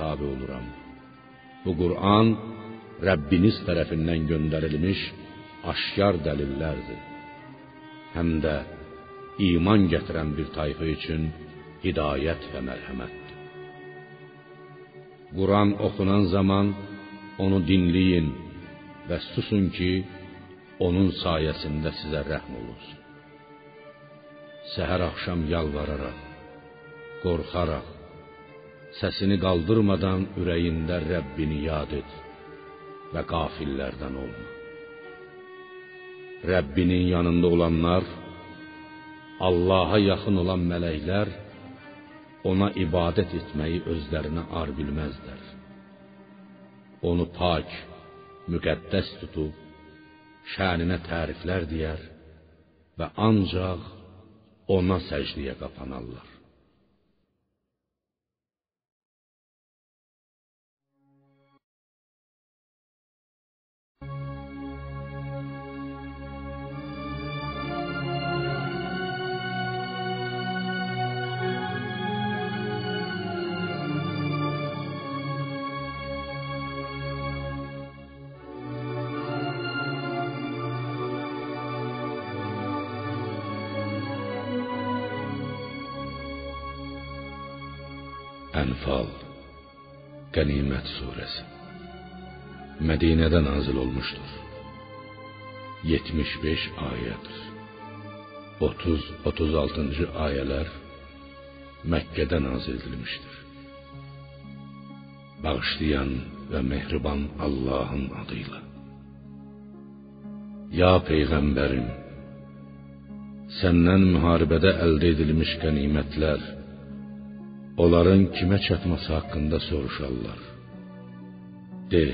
tabi oluram. Bu Qur'an Rəbbiniz tərəfindən göndərilmiş aşkar dəlillərdir. Həm də iman gətirən bir tayfa üçün hidayət və mərhəmətdir. Quran oxunan zaman onu dinləyin və susun ki, onun sayəsində sizə rəhm olunsun. Səhər axşam yalvararaq, qorxaraq, səsini qaldırmadan ürəyində Rəbbini yad et və qafillərdən olma. Rəbbinin yanında olanlar, Allaha yaxın olan mələklər ona ibadət etməyi özlərinə ar bilməzlər. Onu pak, müqəddəs tutub, şəninə təriflər deyər və ancaq ona səcdiyə qapanarlar. Ənfal Qənimət surəsi Mədinədə nazil olmuşdur. 75 ayədir. 30-36-cı ayələr Məkkədə nazil edilmişdir. Bağışlayan və mehriban Allahın adıyla. Ya peyğəmbərim, səndən müharibədə əldə edilmiş qənimətlər onların kimə çatması haqqında soruşarlar. De: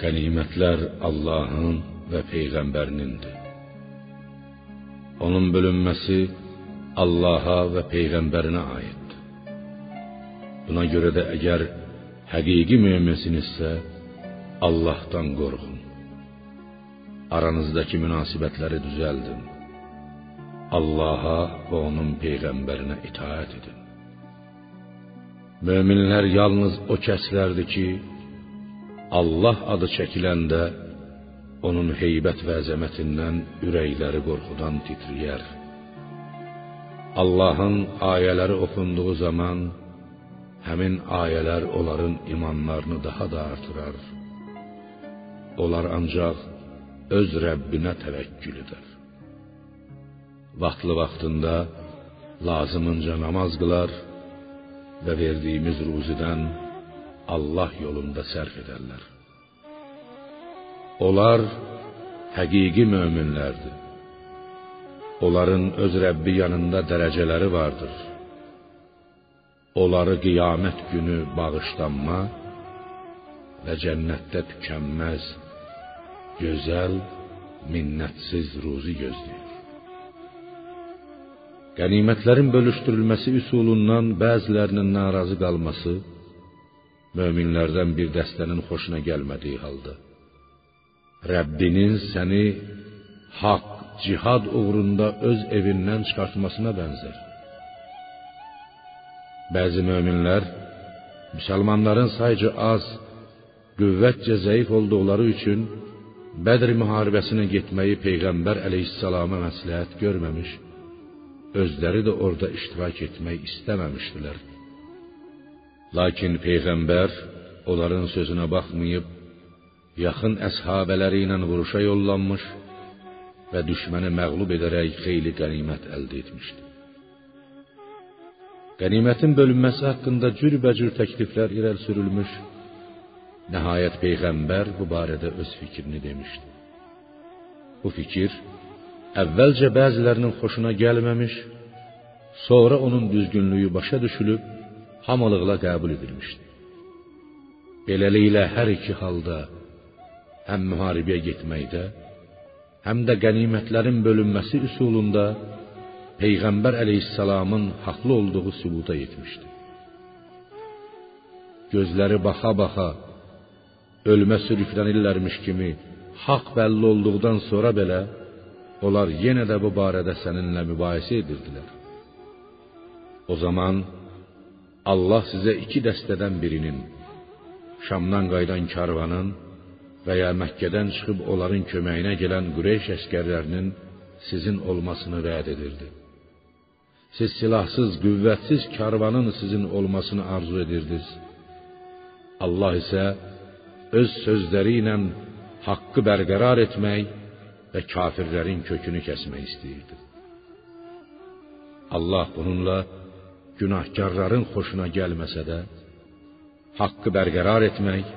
Qənimətlər Allahın və peyğəmbərinindir. Onun bölünməsi Allaha və peyğəmbərinə aiddir. Buna görə də əgər həqiqi möminsinizsə, Allahdan qorxun. Aranızdakı münasibətləri düzəldin. Allaha və onun peyğəmbərinə itaat edin. Möminlər yalnız o kəslərdir ki, Allah adı çəkiləndə onun heybət və əzəmətindən ürəkləri qorxudan titrəyər. Allahın ayələri oxunduğu zaman həmin ayələr onların imanlarını daha da artırar. Onlar ancaq öz Rəbbinə təvəkkül edər. Vaxtlı vaxtında lazımınca namaz qılar və verdiyimiz ruzidən Allah yolunda sərf edərlər. Onlar həqiqi möminlərdir. Onların öz Rəbbi yanında dərəcələri vardır. Onları qiyamət günü bağışlanma və cənnətdə tükənməz, gözəl, minnətsiz ruzi gözləyir. Qənimətlərin bölüşdürülməsi üsulundan bəzilərinin narazı qalması möminlərdən bir dəstənin xoşuna gəlmədiyi halda Rəbbinin səni haqq, cihad uğrunda öz evindən çıxartmasına bənzər. Bəzi möminlər müsəlmanların sayca az, qüvvətcə zəif olduqları üçün Bədr müharibəsinə getməyi peyğəmbər əleyhissalama məsləhət görməmiş özləri də orada iştirak etmək istəməmişdilər. Lakin peyğəmbər onların sözünə baxmayıb yaxın əshabələri ilə vuruşa yollanmış və düşməni məğlub edərək xeyli qənimət əldə etmişdi. Qənimətin bölünməsi haqqında cürbəcür təkliflər irəli sürülmüş. Nəhayət peyğəmbər bu barədə öz fikrini demişdi. Bu fikir əvvəlcə bəzilərinin xoşuna gəlməmiş, sonra onun düzgünlüyü başa düşülüb hamılıqla qəbul edilmişdi. Beləliklə hər iki halda həm müharibəyə getməkdə, həm də qənimətlərin bölünməsi üsulunda Peyğəmbər əleyhissalamın haqlı olduğu sübuta yetmişdi. Gözləri baxa-baxa ölmə sürüklənirlərmiş kimi haqq bəlli olduqdan sonra belə onlar yenə də bu barədə səninlə mübahisə edirdilər. O zaman Allah sizə iki dəstədən birinin Şamdan qayıdan karvanın və ya Məkkədən çıxıb onların köməyinə gələn Qureyş əsgərlərinin sizin olmasını vəd edirdi. Siz silahsız, qüvvətsiz karvanın sizin olmasını arzu edirdiniz. Allah isə öz sözləri ilə haqqı bərqərar etmək və kafirlərin kökünü kəsmək istəyirdi. Allah bununla günahkarların xoşuna gəlməsə də, haqqı bərqərar etmək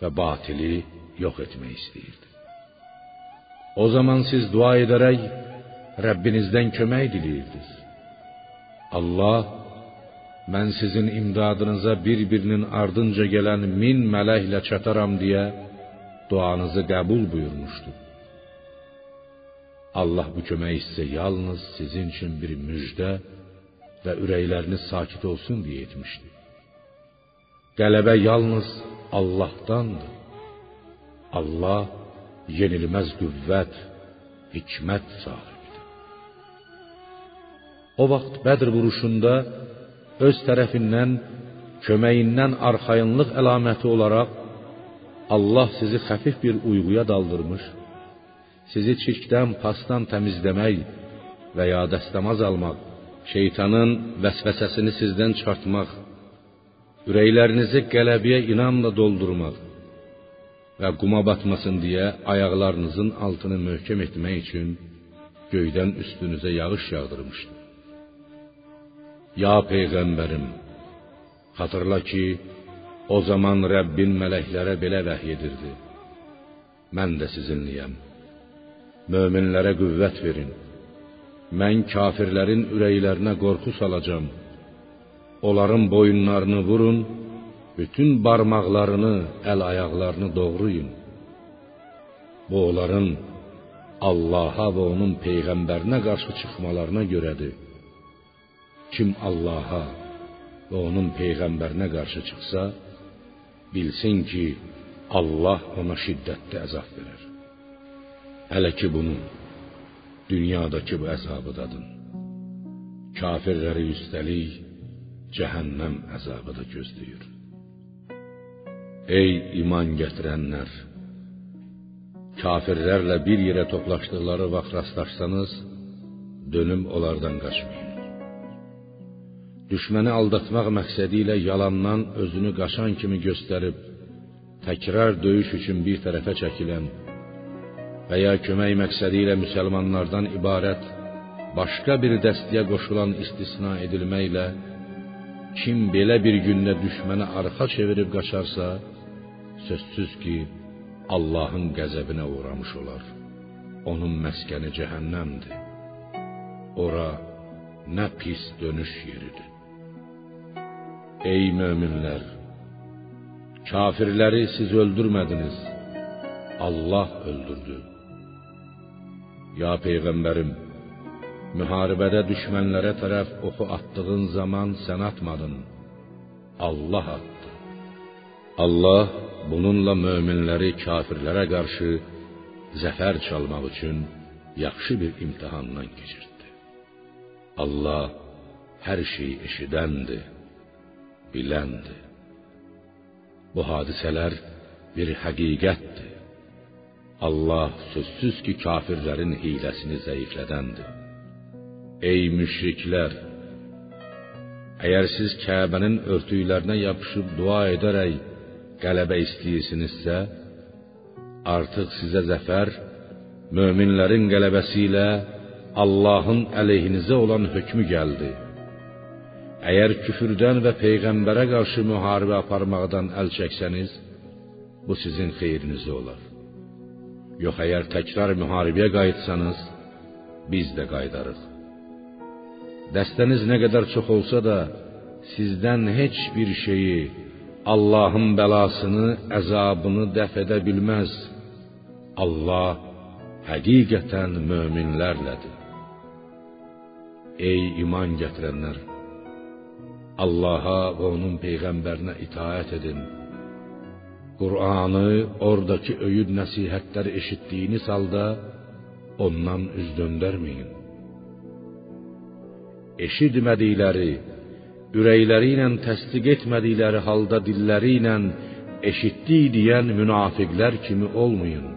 və batili yox etmək istəyirdi. O zaman siz dua edərək Rəbbinizdən kömək diləyirdiniz. Allah mən sizin imdadınıza bir-birinin ardınca gələn min mələklə çataram deyə duanızı qəbul buyurmuşdu. Allah bu kömək sizə yalnız sizin üçün bir müjdə və ürəkləriniz sakit olsun deyə etmişdi. Qələbə yalnız Allahdandır. Allah yenilməz qüvvət, hikmət sahibidir. O vaxt Bədr vuruşunda öz tərəfindən köməyindən arxayınlıq əlaməti olaraq Allah sizi xəfif bir uyğuya daldırmış, sizi çirkdən, pasdan təmizləmək və ya dəstəmaz almaq, şeytanın vəsvəsəsini sizdən çıxartmaq, ürəklərinizi qələbiyə inamla doldurmaq və quma batmasın deyə ayaqlarınızın altını möhkəm etmək üçün göydən üstünüzə yağış yağdırmışdı. Ya peyğəmbərim, xatırla ki, o zaman Rəbbin mələklərə belə vəhy edirdi: Mən də sizinliyəm. Möminlərə qüvvət verin. Mən kafirlərin ürəklərinə qorxu salacağam. Onların boyunlarını vurun bütün barmaqlarını, əl-ayaqlarını doğrayın. Bu onların Allaha və onun peyğəmbərinə qarşı çıxmalarına görədir. Kim Allaha və onun peyğəmbərinə qarşı çıxsa, bilsin ki, Allah ona şiddətli əzab verər. Hələ ki bunun dünyadakı bu əzabı dadın. Kafirləri üstəlik cəhənnəm əzabı da gözləyir. Ey iman gətirənlər! Kafirlərlə bir yerə toplaşdıqları vaxt rastlaşsanız, dönüm onlardan qaçmayın. Düşməni aldatmaq məqsədi ilə yalandan özünü qaçan kimi göstərib, təkrar döyüş üçün bir tərəfə çəkilən və ya kömək məqsədi ilə müsəlmanlardan ibarət başqa bir dəstəyə qoşulan istisna edilməklə kim belə bir gündə düşmənə arxa çevirib qaçarsa, sözsüz ki, Allahın qəzəbinə uğramış olar. Onun məskəni cəhənnəmdir. Ora nə pis dönüş yeridir. Ey möminlər, kafirləri siz öldürmədiniz. Allah öldürdü. Ya peyğəmbərim, müharibədə düşmənlərə tərəf oxu atdığın zaman sən atmadın. Allah atdı. Allah bununla möminləri kafirlərə qarşı zəfər çalmaq üçün yaxşı bir imtahandan keçirtdi. Allah hər şeyi eşidəndir, biləndir. Bu hadisələr bir həqiqətdir. Allah sözsüz ki, kafirlərin hiləsini zəiflədəndir. Ey müşriklər, əgər siz Kəbənin örtüklərinə yapışıb dua edərək qələbə istəyirsinizsə, artıq sizə zəfər möminlərin qələbəsi ilə Allahın əleyhinizə olan hökmü gəldi. Əgər küfrdən və peyğəmbərə qarşı müharibə aparmaqdan əl çəksəniz, bu sizin xeyrinizə olar. Yox əgər təkrar müharibəyə qayıtsanız, biz də qayıdarıq. Dəstəniz nə qədər çox olsa da, sizdən heç bir şeyi Allahın bəlasını, əzabını dəf edə bilməz. Allah həqiqətən möminlərlədir. Ey iman gətirənlər, Allaha və onun peyğəmbərinə itaat edin. Qur'anı, oradakı öyüd nəsihətləri eşitdiyiniz halda ondan üz döndərməyin. Eşitmədikləri ürəkləri ilə təsdiq etmədikləri halda dilləri ilə eşitdik deyən münafiqlər kimi olmayın.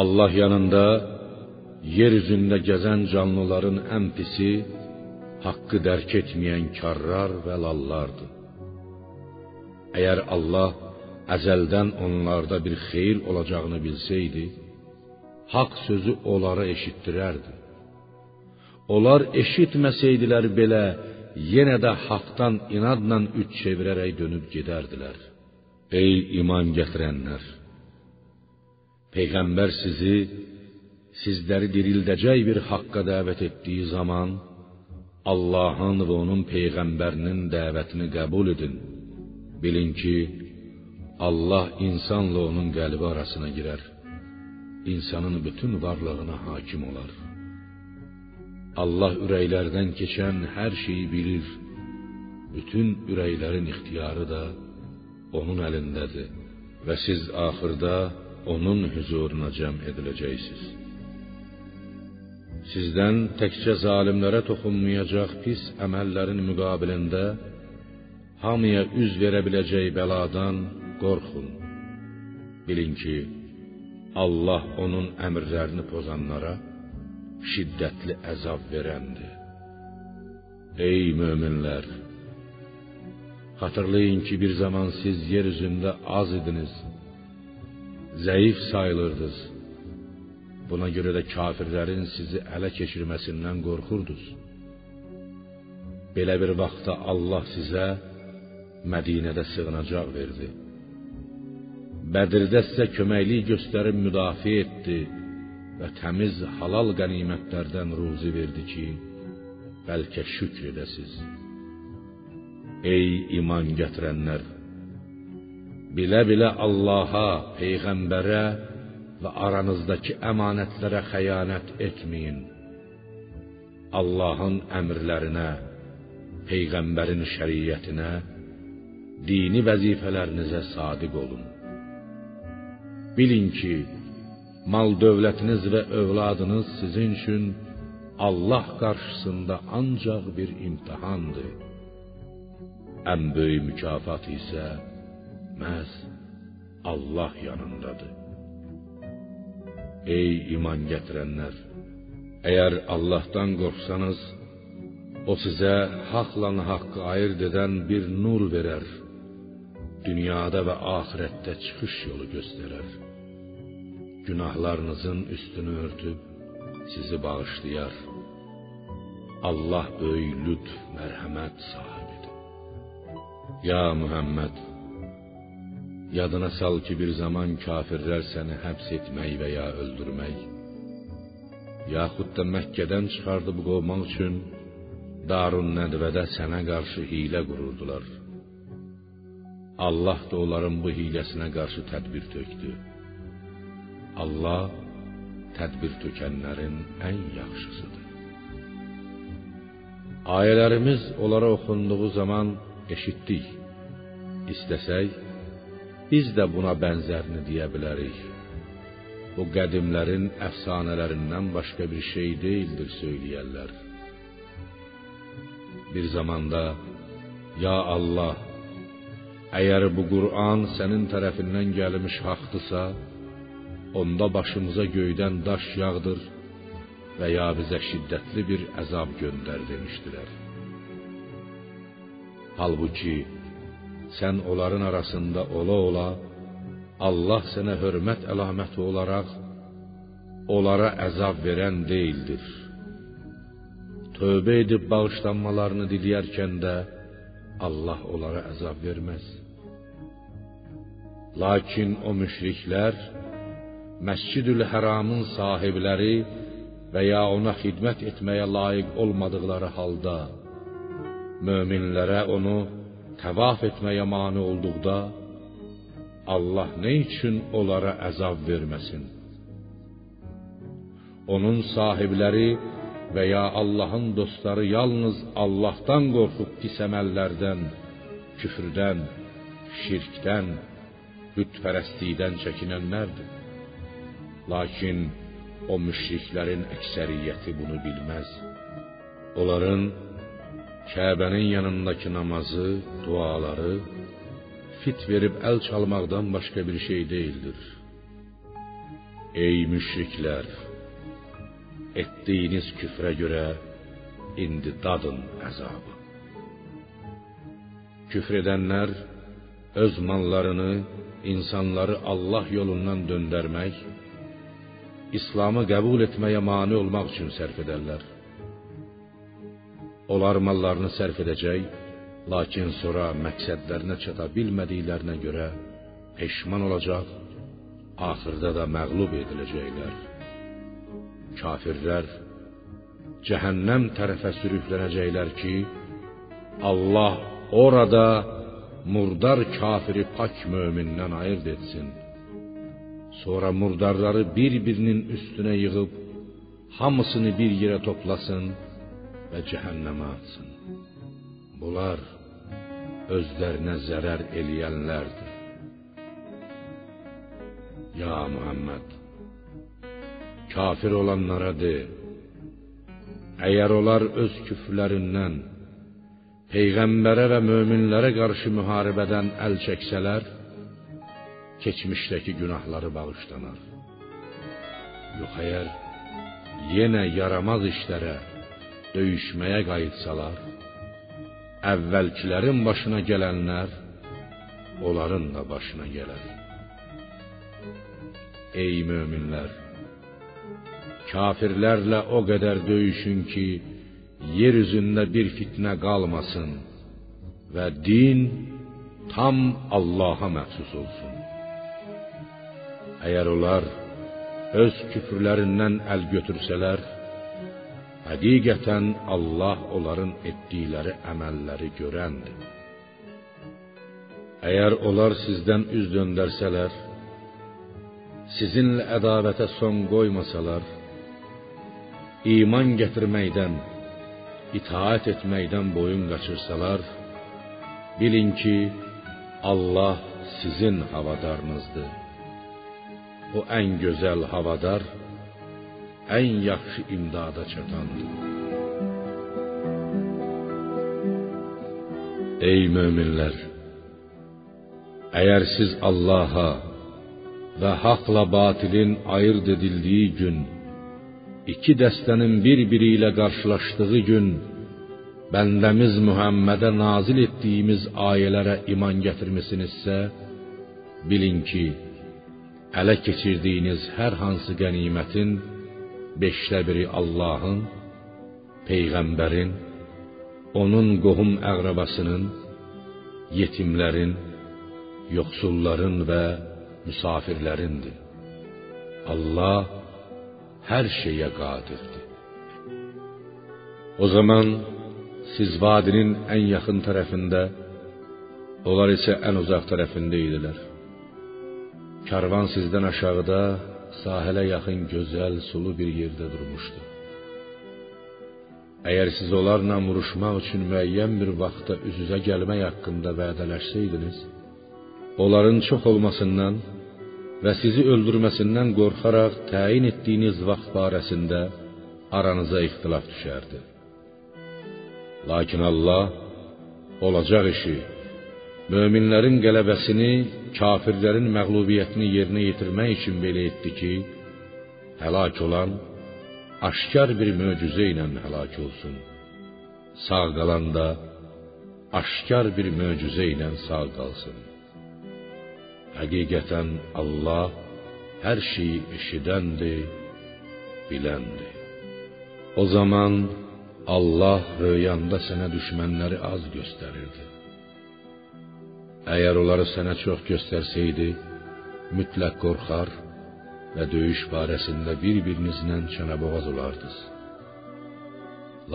Allah yanında yer üzündə gəzən canlıların ən pisi haqqı dərk etməyən karlar və lallardır. Əgər Allah əzəldən onlarda bir xeyir olacağını bilsəydi, haqq sözü onlara eşitdirərdi. Onlar eşitməsəydilər belə yenə də haqdan inadla üç çevirərək dönüb gedərdilər. Ey iman gətirənlər! Peyğəmbər sizi sizləri dirildəcək bir haqqa dəvət etdiyi zaman Allahın və onun peyğəmbərinin dəvətini qəbul edin. Bilin ki, Allah insanla onun qəlbi arasına girər. İnsanın bütün varlığına hakim olar. Allah ürəklərdən keçən hər şeyi bilir. Bütün ürəklərin ixtiyarı da onun əlindədir və siz axırda onun huzuruna cəm ediləcəksiniz. Sizdən təkcə zalimlərə toxunmayacaq pis əməllərin müqabilində hamıya üz verə biləcək bəladan qorxun. Bilin ki, Allah onun əmrlərini pozanlara şiddətli əzab verəndir. Ey möminlər, xatırlayın ki, bir zaman siz yer üzündə az idiniz, zəif sayılırdınız. Buna görə də kafirlərin sizi ələ keçirməsindən qorxurdunuz. Belə bir vaxtda Allah sizə Mədinədə sığınacaq verdi. Bədirdə sizə köməklik göstərib müdafiə etdi və təmiz halal qənimətlərdən ruzi verdi ki, bəlkə şükr edəsiz. Ey iman gətirənlər, bilə-bilə Allaha, peyğəmbərə və aranızdakı əmanətlərə xəyanət etməyin. Allahın əmrlərinə, peyğəmbərin şəriətinə, dini vəzifələrinizə sadiq olun. Bilin ki, mal dövlətiniz və övladınız sizin üçün Allah qarşısında ancaq bir imtahandır. Ən böyük mükafat isə məhz Allah yanındadır. Ey iman gətirənlər, əgər Allahdan qorxsanız, o sizə haqla haqqı ayırd edən bir nur verər. Dünyada və axirətdə çıxış yolu göstərər. Günahlarınızın üstünü örtüb sizi bağışlayar. Allah böyük lütf, mərhəmət sahibidir. Ya Muhammed, yadına sal ki, bir zaman kafirlər səni həbs etmək və ya öldürmək, yaxud da Məkkədən çıxardıb qovmaq üçün Darun Nədvədə sənə qarşı hiylə qururdular. Allah da onların bu hiləsinə qarşı tədbir tökdü. Allah tədbir tökənlərin ən yaxşısıdır. Ayələrimiz onlara oxunduğu zaman eşitdik. İstəsək, biz də buna bənzərini deyə bilərik. Bu qədimlərin əfsanələrindən başqa bir şey deyildir söyləyərlər. Bir zamanda ya Allah, əgər bu Qur'an sənin tərəfindən gəlmiş haqqdırsa, onda başımıza göydən daş yağdır və ya bizə şiddətli bir əzab göndər demişdilər. Halbuki sən onların arasında ola-ola Allah sənə hörmət əlaməti olaraq onlara əzab verən deyildir. Tövbə edib bağışlanmalarını diləyərkən də Allah onlara əzab verməz. Lakin o müşriklər Məscidül Həramın sahibləri və ya ona xidmət etməyə layiq olmadıqları halda möminlərə onu təvaf etməyə mane olduqda Allah nə üçün onlara əzab verməsin? Onun sahibləri və ya Allahın dostları yalnız Allahdan qorxub pis əməllərdən, küfrdən, şirkdən, bütpərəstlikdən çəkinənlərdir. Lakin o müşriklərin əksəriyyəti bunu bilməz. Onların Kəbənin yanındakı namazı, duaları fit verib əl çalmaqdan başqa bir şey deyildir. Ey müşriklər, etdiyiniz küfrə görə indi dadın əzabı. Küfr edənlər öz mallarını, insanları Allah yolundan döndərmək, İslamı qəbul etməyə mane olmaq üçün sərf edərlər. Onlar mallarını sərf edəcək, lakin sonra məqsədlərinə çata bilmədiklərinə görə peşman olacaq, axırda da məğlub ediləcəklər. Kafirlər cəhənnəm tərəfə sürüklənəcəklər ki, Allah orada murdar kafiri pak mömindən ayırd etsin. Sonra murdarları bir-birinin üstünə yığıb hamısını bir yerə toplasın və cəhənnəmə atsın. Bunlar özlərinə zərər eləyənlərdir. Ya Muhammed, kafir olanlara de: Əgər onlar öz küfrlərindən peyğəmbərə və möminlərə qarşı müharibədən əl çəksələr, keçmişdəki günahları bağışlanar. Yox əgər yenə yaramaz işlərə, döyüşməyə qayıtsalar, əvvəlkilərin başına gələnlər onların da başına gələr. Ey möminlər, kafirlərlə o qədər döyüşün ki, yer üzündə bir fitnə qalmasın və din tam Allaha məxsus olsun. Əgər onlar öz küfrlərindən əl götürsələr, həqiqətən Allah onların etdikləri əməlləri görəndir. Əgər onlar sizdən üz döndərsələr, sizinlə ədavətə son qoymasalar, iman gətirməkdən, itaat etməkdən boyun qaçırsalar, bilin ki, Allah sizin havadarınızdır. O ən gözəl havadar, ən yaxşı imdada çatandır. Ey möminlər, əgər siz Allaha və haqla batilin ayırd edildiyi gün iki dəstənin bir-biri ilə qarşılaşdığı gün bəndəmiz Muhammədə nazil etdiyimiz ayələrə iman gətirmisinizsə, bilin ki, ələ keçirdiyiniz hər hansı qənimətin beşdə biri Allahın, peyğəmbərin, onun qohum əqrəbasının, yetimlərin, yoxsulların və müsafirlərindir. Allah hər şeyə qadirdir. O zaman siz vadinin ən yaxın tərəfində, onlar isə ən uzaq tərəfində idilər. Karvan sizdən aşağıda sahilə yaxın gözəl sulu bir yerdə durmuşdu. Əgər siz onlarla vuruşmaq üçün müəyyən bir vaxtda üz-üzə gəlmək haqqında vədələşsəydiniz, onların çox olmasından və sizi öldürməsindən qorxaraq təyin etdiyiniz vaxt barəsində aranıza ixtilaf düşərdi. Lakin Allah olacaq işi, möminlərin qələbəsini, kafirlərin məğlubiyyətini yerinə yetirmək üçün belə etdi ki, həlak olan aşkar bir möcüzə ilə həlak olsun. Sağ qalan da aşkar bir möcüzə ilə sağ qalsın. Həqiqətən Allah hər şeyi eşidəndir, biləndir. O zaman Allah röyanda sənə düşmənləri az göstərirdi. Əgər onları sənə çox göstərsəydi, mütləq qorxar və döyüş barəsində bir-birinizlə çənəboğaz olardınız.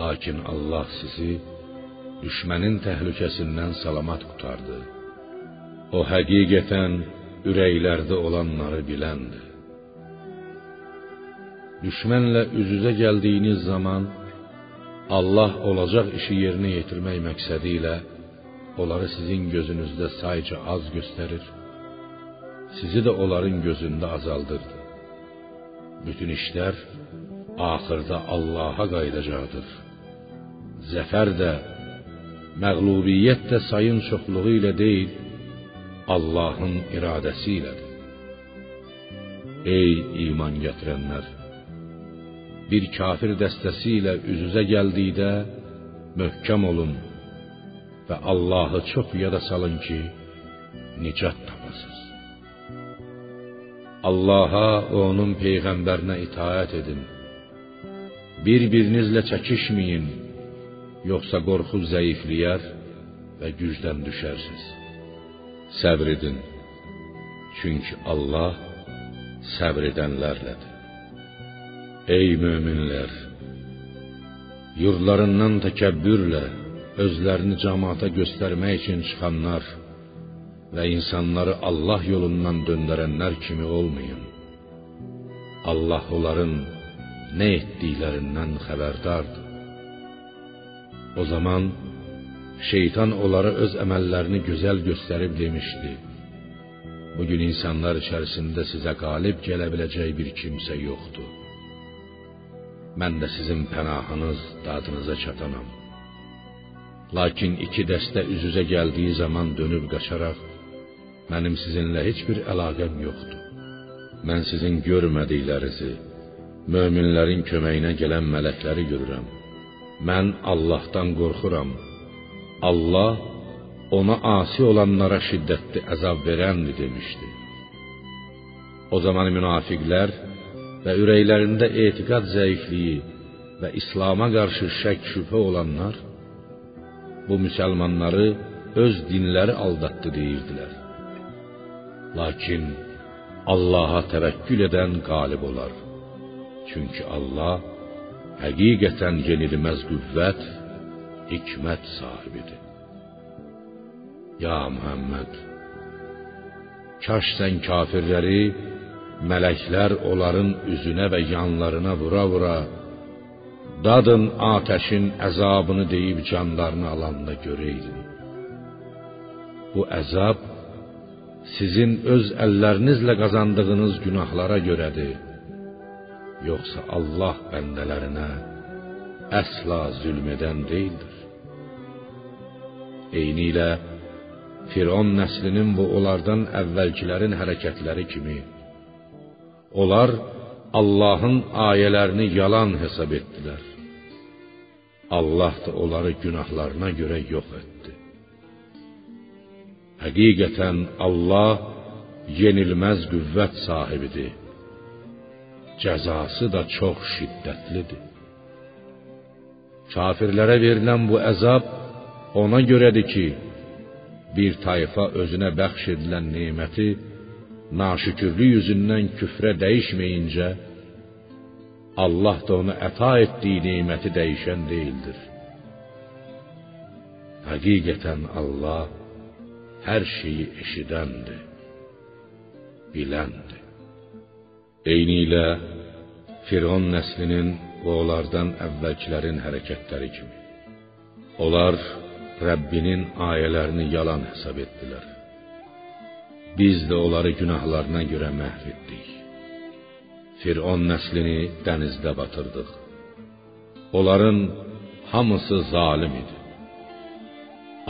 Lakin Allah sizi düşmənin təhlükəsindən salamat qurtardı. O həqiqətən ürəklərdə olanları biləndir. Düşmənlə üz-üzə gəldiyiniz zaman Allah olacaq işi yerinə yetirmək məqsədi ilə onları sizin gözünüzdə sayca az göstərir, sizi də onların gözündə azaldırdı. Bütün işlər axırda Allaha qayıdacaqdır. Zəfər də, məğlubiyyət də sayın çoxluğu ilə deyil, Allahın iradəsi ilədir. Ey iman gətirənlər! Bir kafir dəstəsi ilə üz-üzə gəldikdə möhkəm olun və Allahı çox yada salın ki, nicat tapasınız. Allaha onun peyğəmbərinə itaat edin. Bir-birinizlə çəkişməyin, yoxsa qorxu zəifləyər və gücdən düşərsiniz. Səbr edin, çünki Allah səbr edənlərlədir. Ey möminlər, yurdlarından təkəbbürlə özlərini cəmaata göstərmək üçün çıxanlar və insanları Allah yolundan döndərənlər kimi olmayın. Allah onların nə etdiklərindən xəbərdardır. O zaman şeytan onlara öz əməllərini gözəl göstərib demişdi: Bu gün insanlar içərisində sizə qalib gələ biləcək bir kimsə yoxdur. Mən də sizin pənahınız, dadınıza çatanam. Lakin iki dəstə üz-üzə gəldiyi zaman dönüb qaçaraq Mənim sizinlə heç bir əlaqəm yoxdur. Mən sizin görmədiklərinizi, möminlərin köməyinə gələn mələkləri görürəm. Mən Allahdan qorxuram. Allah ona asi olanlara şiddətli əzab verəndir demişdi. O zaman münafiqlər və ürəklərində etiqad zəifliyi və İslam'a qarşı şək şübhə olanlar bu müsəlmanları öz dinləri aldatdı deyirdilər. Lakin Allaha təvəkkül edən qalib olar. Çünki Allah həqiqətən yenilməz qüvvət, hikmət sahibidir. Ya Muhammed, kaş sən kafirləri mələklər onların üzünə və yanlarına vura-vura dadın atəşin əzabını deyib canlarını alanda görəydin. Bu əzab sizin öz əllərinizlə qazandığınız günahlara görədir. Yoxsa Allah bəndələrinə əsla zülm edən deyildir. Eynilə Firon nəslinin bu onlardan əvvəlkilərin hərəkətləri kimi onlar Allahın ayələrini yalan hesab etdilər. Allah da onları günahlarına görə yox etdi. Həqiqətən Allah yenilməz qüvvət sahibidir. Cəzası da çox şiddətlidir. Kafirlərə verilən bu əzab ona görədir ki, bir tayfa özünə bəxş edilən neməti naşükürlük yüzündən küfrə dəyişməyincə Allah da ona əta etdiyi neməti dəyişən deyildir. Həqiqətən Allah hər şeyi eşidəndir, biləndir. Eynilə Firon nəslinin və onlardan əvvəlkilərin hərəkətləri kimi. Onlar Rəbbinin ayələrini yalan hesab etdilər. Biz də onları günahlarına görə məhv etdik. Firon nəslini dənizdə batırdıq. Onların hamısı zalim idi.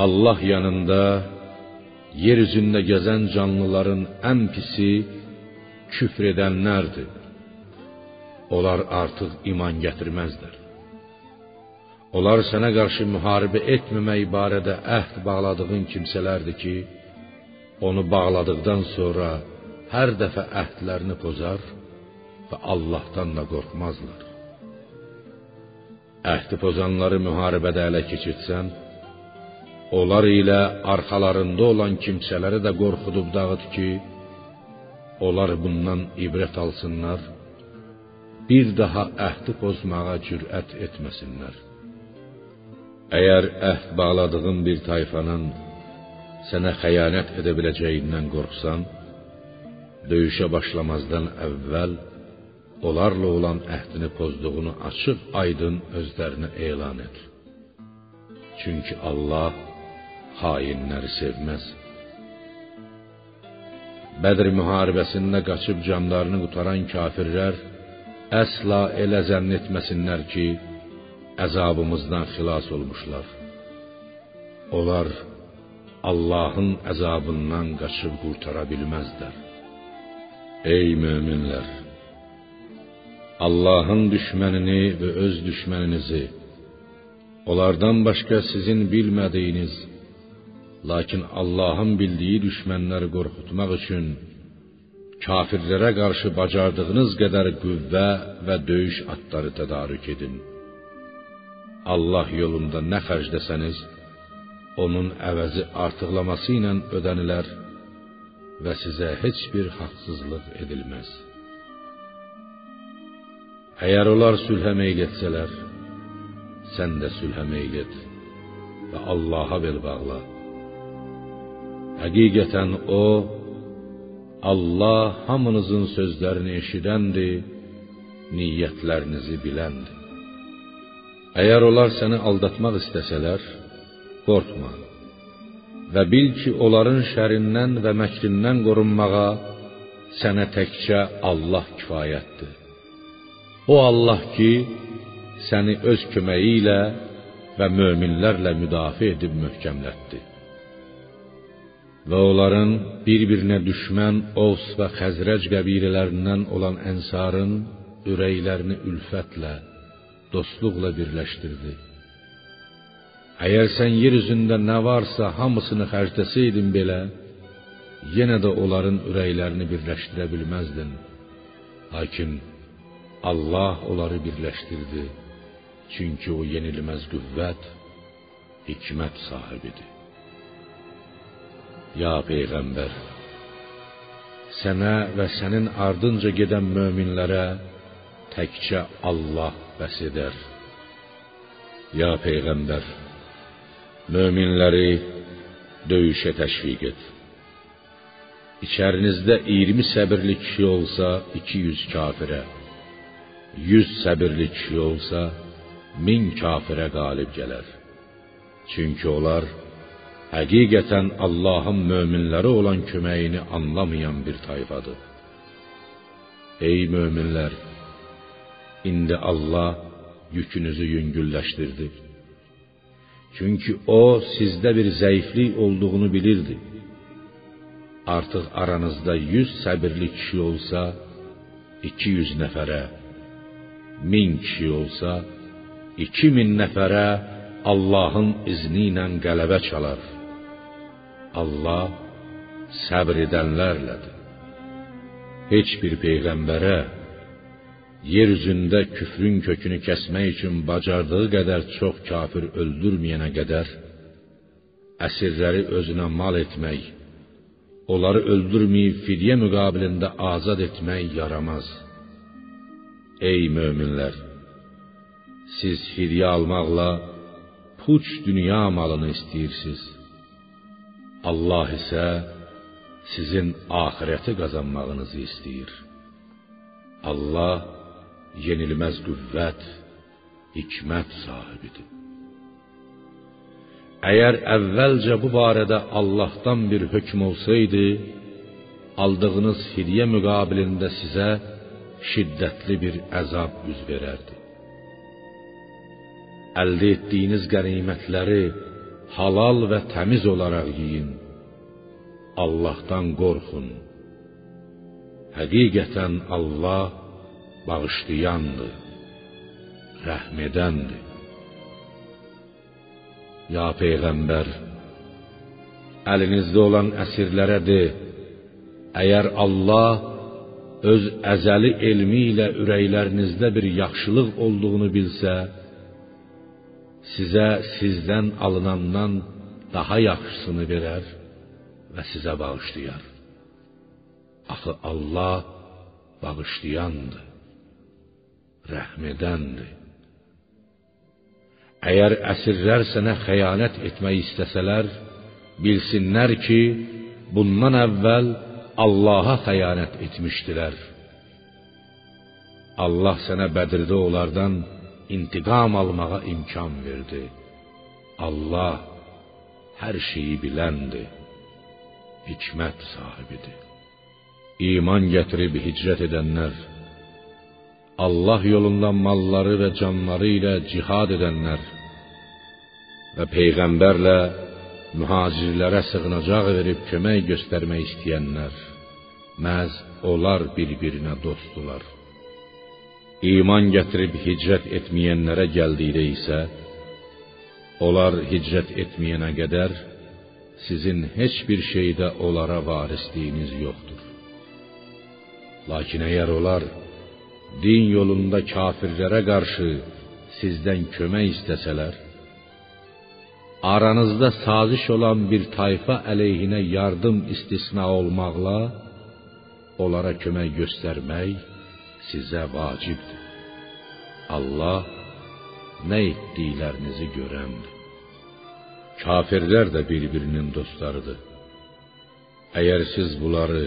Allah yanında yer üzündə gəzən canlıların ən pisi küfr edənlərdir. Onlar artıq iman gətirməzlər. Onlar sənə qarşı müharibə etməmək barədə əhd bağladığın kimsələrdir ki, onu bağladıqdan sonra hər dəfə əhdlərini pozar və Allahdan da qorxmazlar. Əhdi pozanları müharibədə ələ keçirsən, onlar ilə arxalarında olan kimsələri də qorxudub dağıt ki, onlar bundan ibrət alsınlar, bir daha əhdi pozmağa cürət etməsinlər. Əgər əhd bağladığın bir tayfanın sənə xəyanət edə biləcəyindən qorxsan, döyüşə başlamazdan əvvəl onlarla olan əhdini pozduğunu açıq-aydın özlərinə elan et. Çünki Allah hainləri sevməz. Bədr müharibəsində qaçıb canlarını qutaran kafirlər əsla elə zənn etməsinlər ki, əzabımızdan xilas olmuşlar. onlar Allahın əzabından qaçıb qurtara bilməzlər. Ey möminlər! Allahın düşmənini və öz düşməninizi onlardan başqa sizin bilmədiyiniz, lakin Allahın bildiyi düşmənləri qorxutmaq üçün kafirlərə qarşı bacardığınız qədər qüvvə və döyüş atları tədarük edin. Allah yolunda nə xərcləsəniz, onun əvəzi artıqlaması ilə ödənilər və sizə heç bir haqsızlıq edilməz. Əgər onlar sülhə meyl etsələr, sən də sülhə meyl et və Allaha bel bağla. Həqiqətən o Allah hamınızın sözlərini eşidəndir, niyyətlərinizi biləndir. Əgər onlar səni aldatmaq istəsələr, qorxma və bil ki, onların şərindən və məkrindən qorunmağa sənə təkcə Allah kifayətdir. O Allah ki, səni öz köməyi ilə və möminlərlə müdafiə edib möhkəmlətdi. Və onların bir-birinə düşmən Ovs və Xəzrəc qəbilələrindən olan ənsarın ürəklərini ülfətlə, dostluqla birləşdirdi. Əgər sən yer üzündə nə varsa hamısını xərcləsəydin belə, yenə də onların ürəklərini birləşdirə bilməzdin. Lakin Allah onları birləşdirdi. Çünki o yenilməz qüvvət, hikmət sahibidir. Ya peyğəmbər, sənə və sənin ardınca gedən möminlərə təkcə Allah bəs edər. Ya peyğəmbər, möminləri döyüşə təşviq et. İçərinizdə 20 səbirli kişi olsa, 200 kafirə, 100 səbirli kişi olsa, 1000 kafirə qalib gələr. Çünki onlar həqiqətən Allahın möminlərə olan köməyini anlamayan bir tayfadır. Ey möminlər, indi Allah yükünüzü yüngülləşdirdi. Çünki o sizdə bir zəiflik olduğunu bilirdi. Artıq aranızda 100 səbirli kişi olsa, 200 nəfərə, 1000 kişi olsa, 2000 nəfərə Allahın izni ilə qələbə çalar. Allah səbr edənlərlədir. Heç bir peyğəmbərə yer üzündə küfrün kökünü kəsmək üçün bacardığı qədər çox kafir öldürməyənə qədər əsirləri özünə mal etmək, onları öldürməyib fidyə müqabilində azad etmək yaramaz. Ey möminlər, siz fidyə almaqla puç dünya malını istəyirsiniz. Allah isə sizin axirəti qazanmağınızı istəyir. Allah yenilməz qüvvət, hikmət sahibidir. Əgər əvvəlcə bu barədə Allahdan bir hökm olsaydı, aldığınız fidyə müqabilində sizə şiddətli bir əzab üz verərdi. Əldə etdiyiniz qənimətləri halal və təmiz olaraq yeyin. Allahdan qorxun. Həqiqətən Allah bağışlayandır, rəhm edəndir. Ya peyğəmbər, əlinizdə olan əsirlərə de: Əgər Allah öz əzəli elmi ilə ürəklərinizdə bir yaxşılıq olduğunu bilsə, sizə sizdən alınandan daha yaxşısını verər və sizə bağışlayar. Axı Allah bağışlayandır rəhm edəndir. Əgər əsirlər sənə xəyanət etmək istəsələr, bilsinlər ki, bundan əvvəl Allaha xəyanət etmişdilər. Allah sənə Bədirdə onlardan intiqam almağa imkan verdi. Allah hər şeyi biləndir, hikmət sahibidir. İman gətirib hicrət edənlər Allah yolunda malları və canları ilə cihad edənlər və peyğəmbərlə mühacirlərə sığınacaq verib kömək göstərmək istəyənlər məhz onlar bir-birinə dostdular. İman gətirib hicrət etməyənlərə gəldikdə isə onlar hicrət etməyənə qədər sizin heç bir şeydə onlara varisliyiniz yoxdur. Lakin əgər onlar din yolunda kafirlərə qarşı sizdən kömək istəsələr, aranızda saziş olan bir tayfa əleyhinə yardım istisna olmaqla onlara kömək göstərmək sizə vacibdir. Allah nə etdiklərinizi görəndir. Kafirlər də bir-birinin dostlarıdır. Əgər siz bunları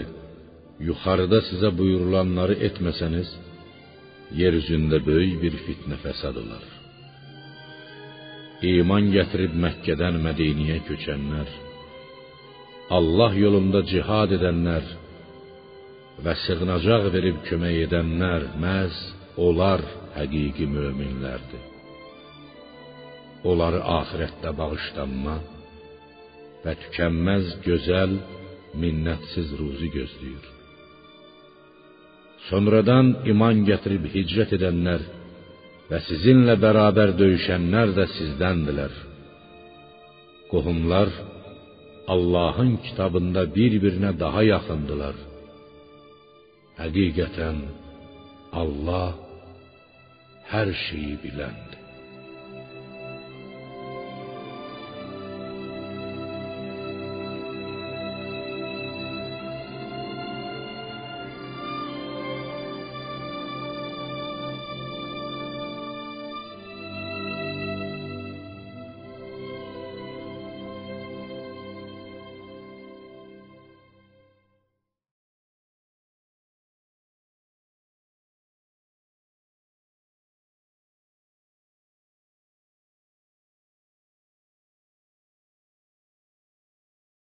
yuxarıda sizə buyurulanları etməsəniz, yer üzündə böyük bir fitnə fəsad olar. İman gətirib Məkkədən Mədinəyə köçənlər, Allah yolunda cihad edənlər və sığınacaq verib kömək edənlər məhz onlar həqiqi möminlərdir. Onları axirətdə bağışlanma və tükənməz gözəl, minnətsiz ruzi gözləyir. Sonradan iman gətirib hicrət edənlər və sizinlə bərabər döyüşənlər də sizdəndirlər. Qohumlar Allahın kitabında bir-birinə daha yaxındılar. Həqiqətən Allah hər şeyi biləndir.